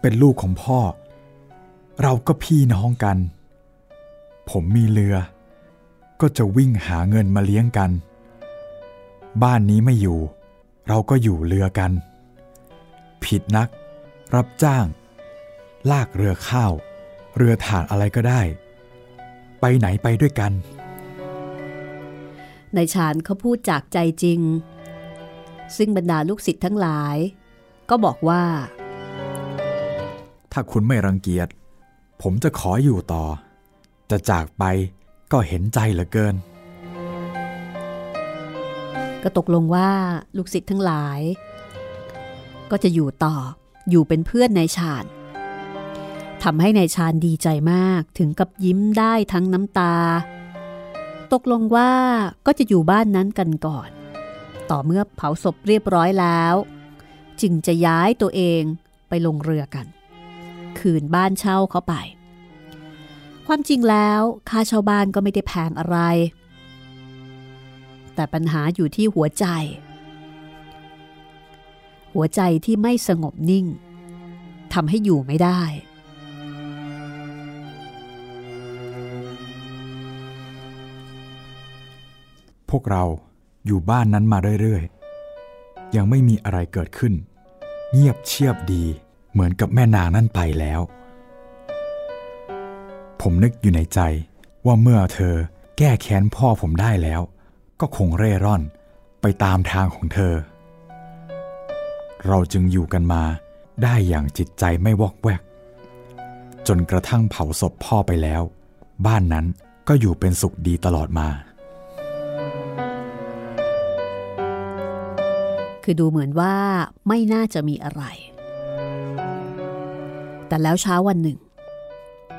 B: เป็นลูกของพ่อ เราก็พี่น้องกัน ผมมีเรือ ก็จะวิ่งหาเงินมาเลี้ยงกัน บ้านนี้ไม่อยู่ เราก็อยู่เรือกัน ผิดนัก รับจ้าง ลากเรือข้าว เรือถ่านอะไรก็ได้ ไปไหนไปด้วยกัน
A: นายชาญเขาพูดจากใจจริง ซึ่งบรรดาลูกศิษย์ทั้งหลาย ก็บอกว่าา
B: คุณไม่รังเกียจ ผมจะขออยู่ต่อ จะจากไปก็เห็นใจเหลือเกิน
A: ก็ตกลงว่าลูกศิษย์ทั้งหลาย ก็จะอยู่ต่ออยู่เป็นเพื่อนนายชาญทำให้ในายชาญดีใจมากถึงกับยิ้มได้ทั้งน้ำตา ตกลงว่าก็จะอยู่บ้านนั้นกันก่อน ต่อเมื่อเผาศพเรียบร้อยแล้ว จึงจะย้ายตัวเองไปลงเรือกัน คืนบ้านเช่าเขาไป ความจริงแล้วค่าเช่าบ้านก็ไม่ได้แพงอะไร แต่ปัญหาอยู่ที่หัวใจ หัวใจที่ไม่สงบนิ่งทำให้อยู่ไม่ได้
B: พวกเราอยู่บ้านนั้นมาเรื่อยๆ ยังไม่มีอะไรเกิดขึ้น เงียบเชียบดี เหมือนกับแม่นางนั่นไปแล้ว ผมนึกอยู่ในใจว่าเมื่อเธอแก้แค้นพ่อผมได้แล้ว ก็คงเร่ร่อนไปตามทางของเธอ เราจึงอยู่กันมาได้อย่างจิตใจไม่วอกแวก จนกระทั่งเผาศพพ่อไปแล้ว บ้านนั้นก็อยู่เป็นสุขดีตลอดมา
A: คือดูเหมือนว่าไม่น่าจะมีอะไร แต่แล้วเช้าวันหนึ่ง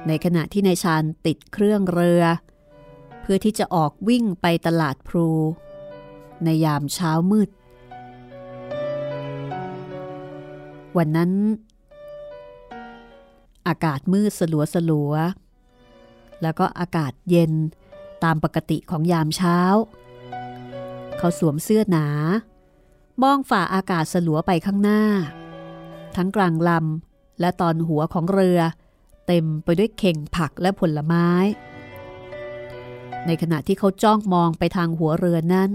A: ในขณะที่นายชานติดเครื่องเรือ เพื่อที่จะออกวิ่งไปตลาดพลูในยามเช้ามืด วันนั้น อากาศมืดสลัวสลัว แล้วก็อากาศเย็นตามปกติของยามเช้า เขาสวมเสื้อหนา มองฝ่าอากาศสลัวไปข้างหน้า ทั้งกลางลำ และตอนหัวของเรือ เต็มไปด้วยเข่งผักและผลไม้ ในขณะที่เขาจ้องมองไปทางหัวเรือนั้น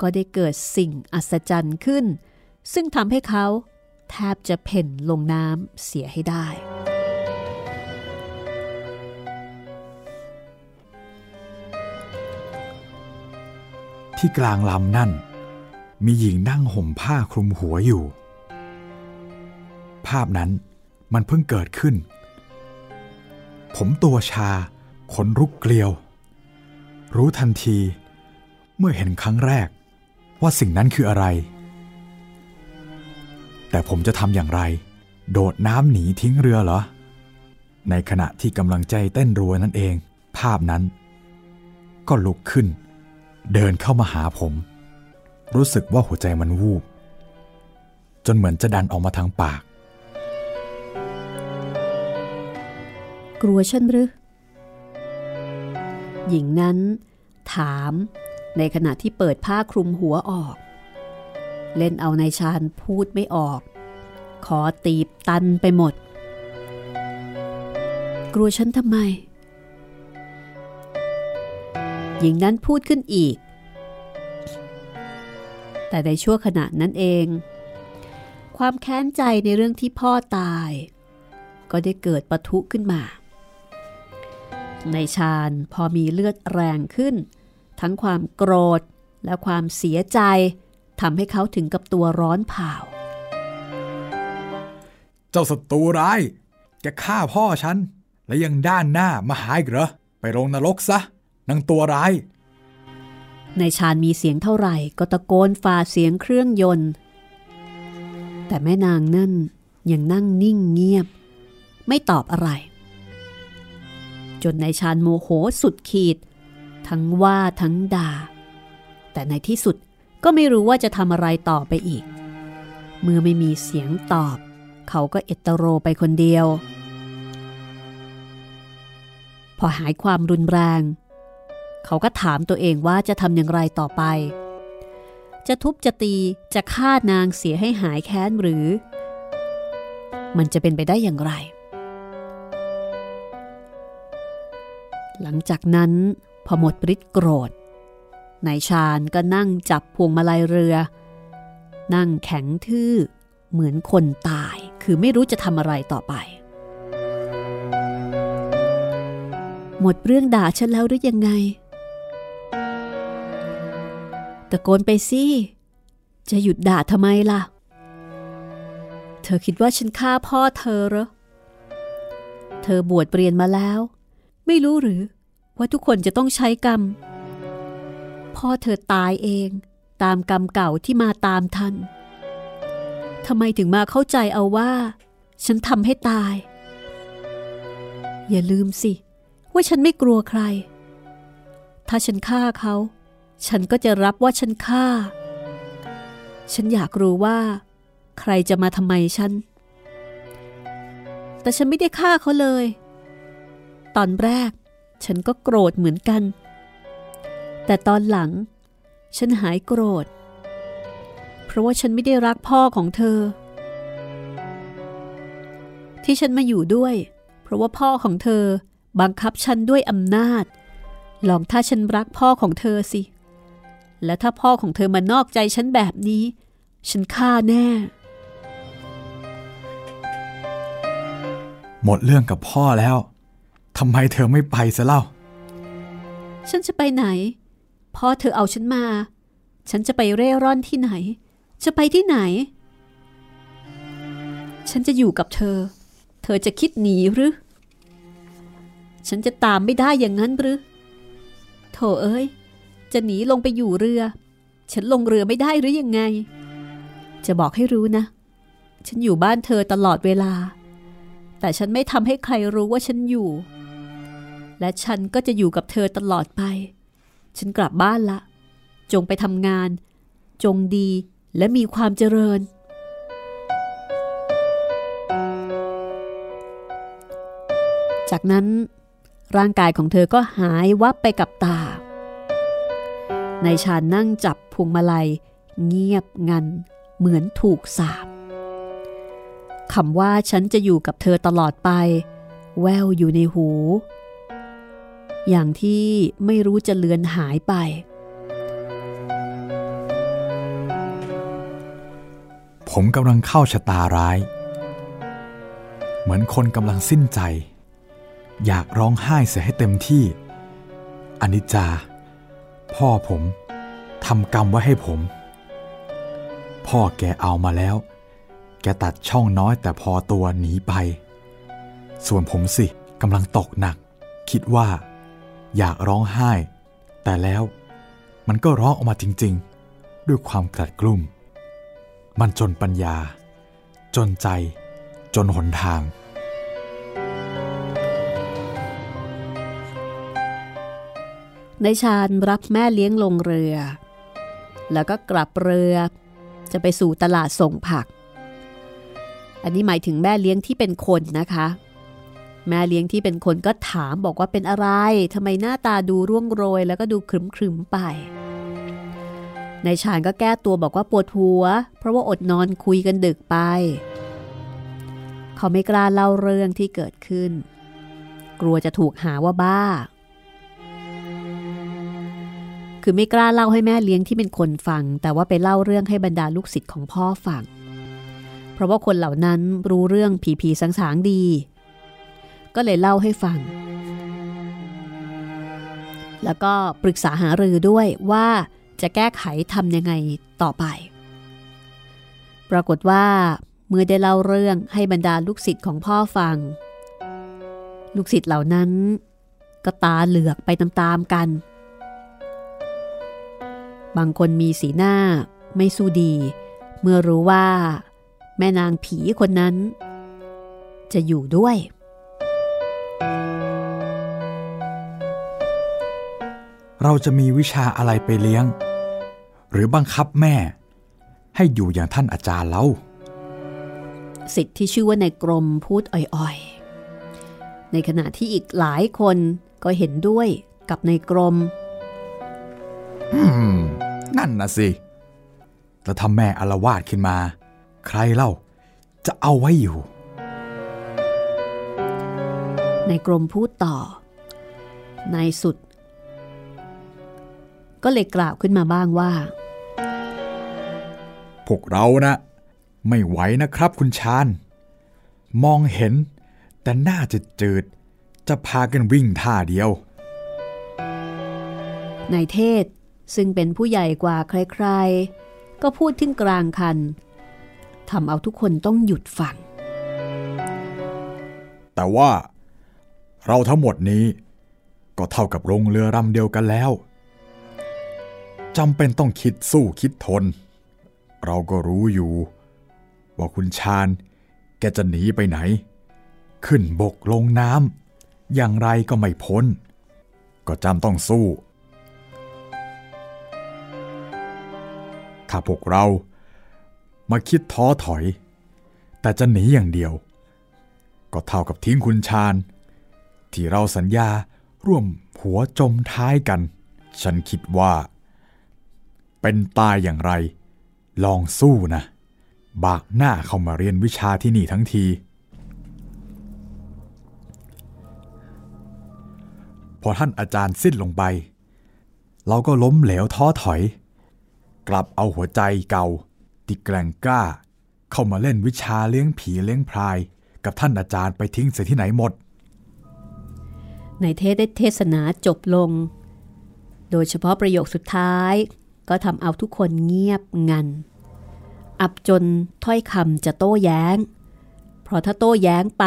A: ก็ได้เกิดสิ่งอัศจรรย์ขึ้น ซึ่งทำให้เขาแทบจะเพ่นลงน้ำเสียให้ได้
B: ที่กลางลำนั่น มีหญิงนั่งห่มผ้าคลุมหัวอยู่ ภาพนั้น มันเพิ่งเกิดขึ้น ผมตัวชา ขนรุกเกลียว รู้ทันที เมื่อเห็นครั้งแรก ว่าสิ่งนั้นคืออะไร แต่ผมจะทำอย่างไร โดดน้ำหนีทิ้งเรือเหรอ ในขณะที่กำลังใจเต้นรัวนั่นเอง ภาพนั้น ก็ลุกขึ้น เดินเข้ามาหาผม รู้สึกว่าหัวใจมันวูบ จนเหมือนจะดันออกมาทางปาก
A: กลัวฉันหรือ หญิงนั้น ถามในขณะที่เปิดผ้าคลุมหัวออก เล่นเอาในชานพูดไม่ออก ขอตีบตันไปหมด กลัวฉันทำไม หญิงนั้นพูดขึ้นอีก แต่ในช่วงขณะนั้นเอง ความแค้นใจในเรื่องที่พ่อตาย ก็ได้เกิดปะทุขึ้นมา ในชาญพอมีเลือดแรงขึ้น ทั้งความโกรธและความเสียใจทำให้เขาถึงกับตัวร้อนเผา
B: เจ้าศัตรูร้ายแกฆ่าพ่อฉัน และยังด้านหน้ามาหาอีกเหรอ ไปลงนรกซะนางตัวร้าย
A: ในชาญมีเสียงเท่าไหร่ ก็ตะโกนฝ่าเสียงเครื่องยนต์ แต่แม่นางนั่นยังนั่งนิ่งเงียบ ไม่ตอบอะไร จนในชาญโมโหสุดขีด ทั้งว่าทั้งด่า แต่ในที่สุดก็ไม่รู้ว่าจะทำอะไรต่อไปอีก เมื่อไม่มีเสียงตอบ เขาก็เอตโรไปคนเดียว พอหายความรุนแรง เขาก็ถามตัวเองว่าจะทำอย่างไรต่อไป จะทุบจะตีจะฆ่านางเสียให้หายแค้นหรือ มันจะเป็นไปได้อย่างไร หลังจากนั้นพอหมดฤทธิ์โกรธนายชาญก็นั่งจับพวงมาลัยเรือ นั่งแข็งทื่อเหมือนคนตายคือไม่รู้จะทำอะไรต่อไป หมดเรื่องด่าฉันแล้วหรือยังไง ตะโกนไปสิ จะหยุดด่าทำไมล่ะ เธอคิดว่าฉันฆ่าพ่อเธอเหรอ เธอบวชเปลี่ยนมาแล้ว ไม่รู้หรือ ว่าทุกคนจะต้องใช้กรรม พ่อเธอตายเองตามกรรมเก่าที่มาตามทันทำไมถึงมาเข้าใจเอาว่า ฉันทำให้ตาย อย่าลืมสิ ว่าฉันไม่กลัวใคร ถ้าฉันฆ่าเขา ฉันก็จะรับว่าฉันฆ่า ฉันอยากรู้ว่า ใครจะมาทำไมฉัน แต่ฉันไม่ได้ฆ่าเขาเลย ตอนแรก ฉันก็โกรธเหมือนกัน แต่ตอนหลัง ฉันหายโกรธ เพราะว่าฉันไม่ได้รักพ่อของเธอ ที่ฉันมาอยู่ด้วย เพราะว่าพ่อของเธอบังคับฉันด้วยอำนาจ ลองถ้าฉันรักพ่อของเธอสิ และถ้าพ่อของเธอมานอกใจฉันแบบนี้ ฉันฆ่าแน่
B: หมดเรื่องกับพ่อแล้ว ทำไมเธอไม่ไปซะเล่า
A: ฉันจะไปไหน พ่อเธอเอาฉันมา ฉันจะไปเร่ร่อนที่ไหน จะไปที่ไหน ฉันจะอยู่กับเธอ เธอจะคิดหนีหรือ ฉันจะตามไม่ได้อย่างนั้นหรือ โถเอ้ย จะหนีลงไปอยู่เรือ ฉันลงเรือไม่ได้หรือยังไง จะบอกให้รู้นะ ฉันอยู่บ้านเธอตลอดเวลาแต่ฉันไม่ทำให้ใครรู้ว่าฉันอยู่ และฉันก็จะอยู่กับเธอตลอดไป ฉันกลับบ้านละ จงไปทำงาน จงดีและมีความเจริญ จากนั้นร่างกายของเธอก็หายวับไปกับตา ในชานนั่งจับพวงมาลัย เงียบงัน เหมือนถูกสาบคำว่าฉันจะอยู่กับเธอตลอดไป แววอยู่ในหู อย่างที่ไม่รู้จะเลือนหายไป
B: ผมกำลังเข้าชะตาร้าย เหมือนคนกำลังสิ้นใจ อยากร้องไห้เสียให้เต็มที่ อนิจจา พ่อผมทำกรรมไว้ให้ผม พ่อแกเอามาแล้ว แกตัดช่องน้อยแต่พอตัวหนีไป ส่วนผมสิกำลังตกหนัก คิดว่า อยากร้องไห้ แต่แล้วมันก็ร้องออกมาจริงๆ ด้วยความกลัดกลุ้ม มันจนปัญญา จนใจ จนหนทาง
A: ในชาญรับแม่เลี้ยงลงเรือ แล้วก็กลับเรือ จะไปสู่ตลาดส่งผัก อันนี้หมายถึงแม่เลี้ยงที่เป็นคนนะคะ แม่เลี้ยงที่เป็นคนก็ถามบอกว่าเป็นอะไรทำไมหน้าตาดูร่วงโรย แล้วก็ดูครึมครึมไปในชาญก็แก้ตัวบอกว่าปวดหัว เพราะว่าอดนอนคุยกันดึกไป เขาไม่กล้าเล่าเรื่องที่เกิดขึ้น กลัวจะถูกหาว่าบ้า คือไม่กล้าเล่าให้แม่เลี้ยงที่เป็นคนฟัง แต่ว่าไปเล่าเรื่องให้บรรดาลูกศิษย์ของพ่อฟัง เพราะว่าคนเหล่านั้นรู้เรื่องผีผีสางสางดี ก็เลยเล่าให้ฟัง แล้วก็ปรึกษาหารือด้วยว่าจะแก้ไขทำยังไงต่อไป ปรากฏว่าเมื่อได้เล่าเรื่องให้บรรดาลูกศิษย์ของพ่อฟัง ลูกศิษย์เหล่านั้น ก็ตาเหลือกไปตามๆกัน บางคนมีสีหน้าไม่สู้ดี เมื่อรู้ว่า แม่นางผีคนนั้น จะอยู่ด้วย
B: เราจะมีวิชาอะไรไปเลี้ยง หรือบังคับแม่ ให้อยู่อย่างท่านอาจารย์เล่า
A: สิทธิ์ที่ชื่อว่าในกรมพูดอ่อยๆ ในขณะที่อีกหลายคนก็เห็นด้วยกับในกรม
B: อืมนั่นนะสิ แล้วถ้าแม่อารวาสขึ้นมา ใครเล่า จะเอาไว้อยู่
A: ในกรมพูดต่อนายสุด ก็เลยกล่าวขึ้นมาบ้างว่า
B: พวกเรานะ ไม่ไหวนะครับคุณชาญมองเห็น แต่หน้าจะจืดๆจะพากันวิ่งท่าเดียว
A: นายเทศซึ่งเป็นผู้ใหญ่กว่าใครๆ ก็พูดขึ้นกลางคันทำเอาทุกคนต้องหยุดฟัง
B: แต่ว่าเราทั้งหมดนี้ ก็เท่ากับลงเรือลำเดียวกันแล้ว จำเป็นต้องคิดสู้คิดทน เราก็รู้อยู่ ว่าคุณชาญแกจะหนีไปไหน ขึ้นบกลงน้ำอย่างไรก็ไม่พ้น ก็จำต้องสู้ ถ้าพวกเรามาคิดท้อถอย แต่จะหนีอย่างเดียว ก็เท่ากับทิ้งคุณชาญ ที่เราสัญญาร่วมหัวจมท้ายกัน ฉันคิดว่า เป็นตายอย่างไร ลองสู้นะ บากหน้าเข้ามาเรียนวิชาที่นี่ทั้งที พอท่านอาจารย์สิ้นลงไป เราก็ล้มเหลวท้อถอย กลับเอาหัวใจเก่าที่แกร่งกล้า เข้ามาเล่นวิชาเลี้ยงผีเลี้ยงพราย กับท่านอาจารย์ไปทิ้งเสียที่ไหนหมด
A: ในเทศได้เทศนาจบลง โดยเฉพาะประโยคสุดท้าย ก็ทำเอาทุกคนเงียบงัน อับจนถ้อยคำจะโต้แย้ง เพราะถ้าโต้แย้งไป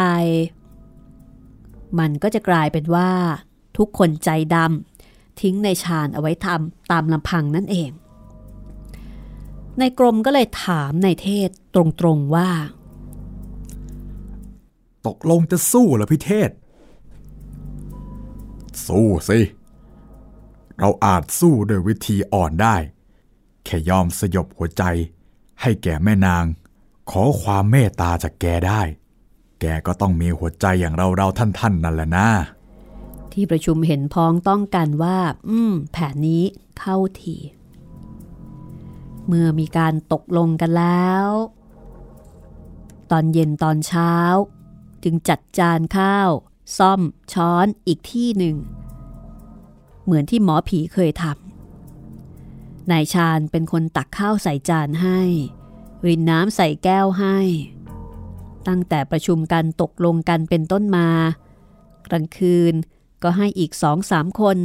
A: มันก็จะกลายเป็นว่า ทุกคนใจดำทิ้งในชาญเอาไว้ทำตามลำพังนั่นเอง ในกรมก็เลยถามในเทศตรงๆว่า
B: ตกลงจะสู้เหรอพี่เทศ สู้สิ เราอาจสู้โดยวิธีอ่อนได้ แค่ยอมสยบหัวใจ ให้แก่แม่นาง ขอความเมตตาจากแกได้ แกก็ต้องมีหัวใจอย่างเราเราท่านท่านนั่นแหละนะ
A: ที่ประชุมเห็นพ้องต้องกันว่า อืม แผนนี้เข้าทีเมื่อมีการตกลงกันแล้ว ตอนเย็นตอนเช้า จึงจัดจานข้าว ซ่อมช้อนอีกที่หนึ่ง เหมือนที่หมอผีเคยทำนายชาญเป็นคนตักข้าวใส่จานให้ รินน้ำใส่แก้วให้ ตั้งแต่ประชุมกันตกลงกันเป็นต้นมา กลางคืนก็ให้อีกสองสามคน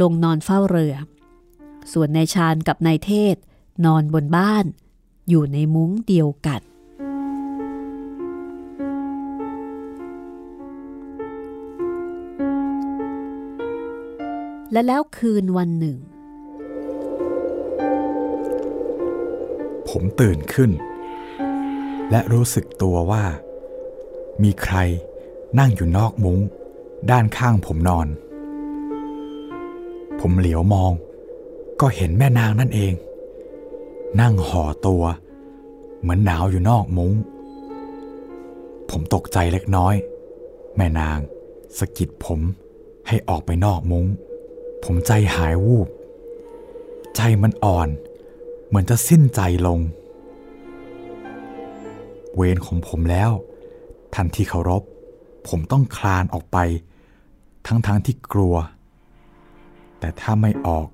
A: ลงนอนเฝ้าเรือ ส่วนนายชาญกับนายเทศนอนบนบ้าน อยู่ในมุ้งเดียวกัน และแล้วคืนวันหนึ่ง
B: ผมตื่นขึ้น และรู้สึกตัวว่า มีใครนั่งอยู่นอกมุง้ง ด้านข้างผมนอน ผมเหลียวมอง ก็เห็นแม่นางนั่นเอง นั่งห่อตัว เหมือนหนาวอยู่นอกมุง้ง ผมตกใจเล็กน้อย แม่นางสะกิดผมให้ออกไปนอกมุง้ง ผมใจหายวูบ ใจมันอ่อน เหมือนจะสิ้นใจลง เวรของผมแล้ว ทันที่เคารพ ผมต้องคลานออกไป ทั้งๆทที่กลัว แต่ถ้าไม่ออก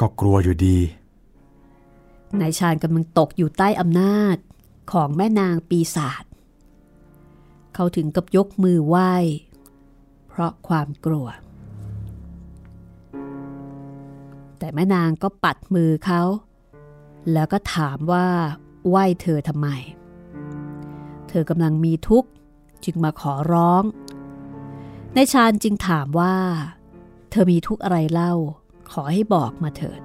B: ก็กลัวอยู่ดี
A: นายชาญกำลังตกอยู่ใต้อำนาจของแม่นางปีศาจ เขาถึงกับยกมือไหว้ เพราะความกลัว แต่แม่นางก็ปัดมือเขา แล้วก็ถามว่าไหว้เธอทำไม เธอกำลังมีทุกข์จึงมาขอร้องนายชาญจึงถามว่า เธอมีทุกข์อะไรเล่า ขอให้บอกมาเถิด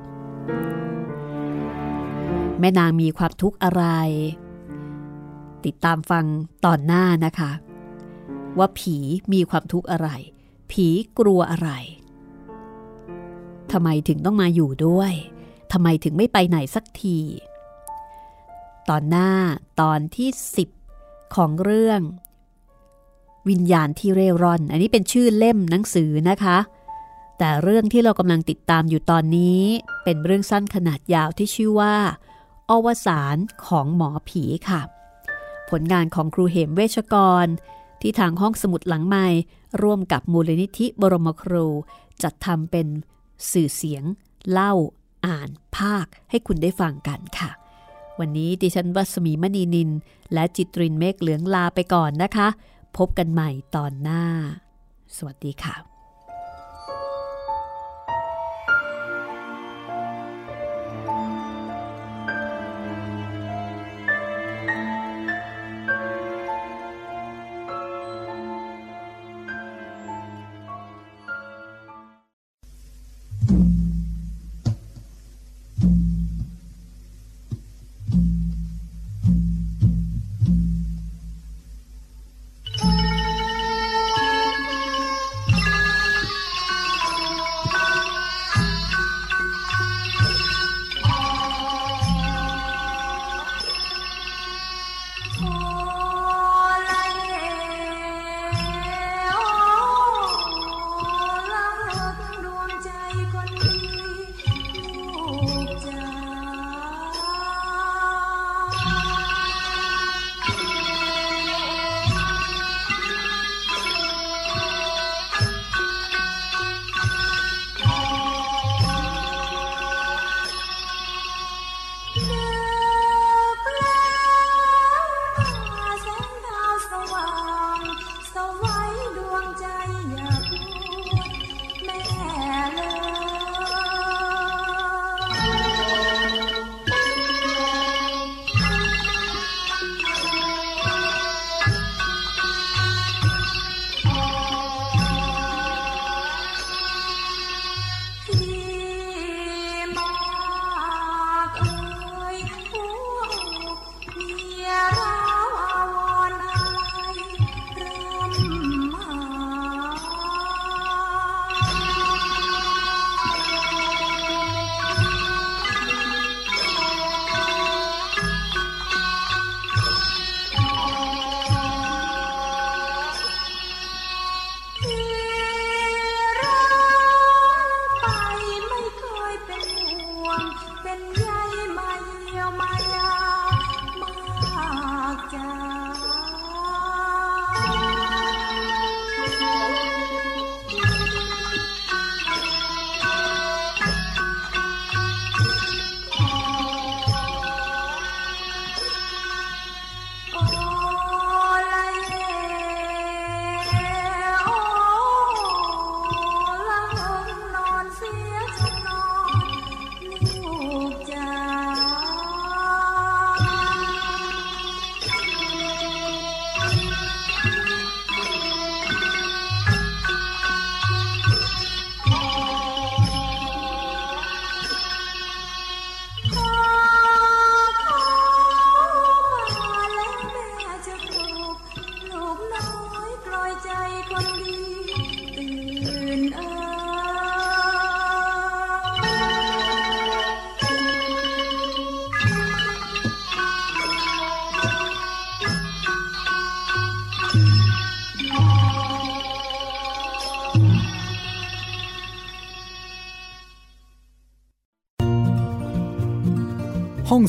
A: แม่นางมีความทุกข์อะไร ติดตามฟังตอนหน้านะคะ ว่าผีมีความทุกข์อะไร ผีกลัวอะไร ทำไมถึงต้องมาอยู่ด้วยทำไมถึงไม่ไปไหนสักที ตอนหน้าตอนที่ 10 ของเรื่อง วิญญาณที่เร่ร่อน อันนี้เป็นชื่อเล่มหนังสือนะคะ แต่เรื่องที่เรากำลังติดตามอยู่ตอนนี้เป็นเรื่องสั้นขนาดยาวที่ชื่อว่า อวสานของหมอผีค่ะ ผลงานของครูเหมเวชกร ที่ทางห้องสมุดหลังไม้ร่วมกับมูลนิธิบรมครู จัดทำเป็น สื่อเสียง เล่า อ่าน ภาค ให้คุณได้ฟังกันค่ะ วันนี้ดิฉันวัสมีมณีนิน และจิตรินเมฆเหลืองลาไปก่อนนะคะ พบกันใหม่ตอนหน้า สวัสดีค่ะ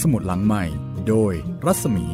B: สมุดหลังใหม่ โดยรัศมี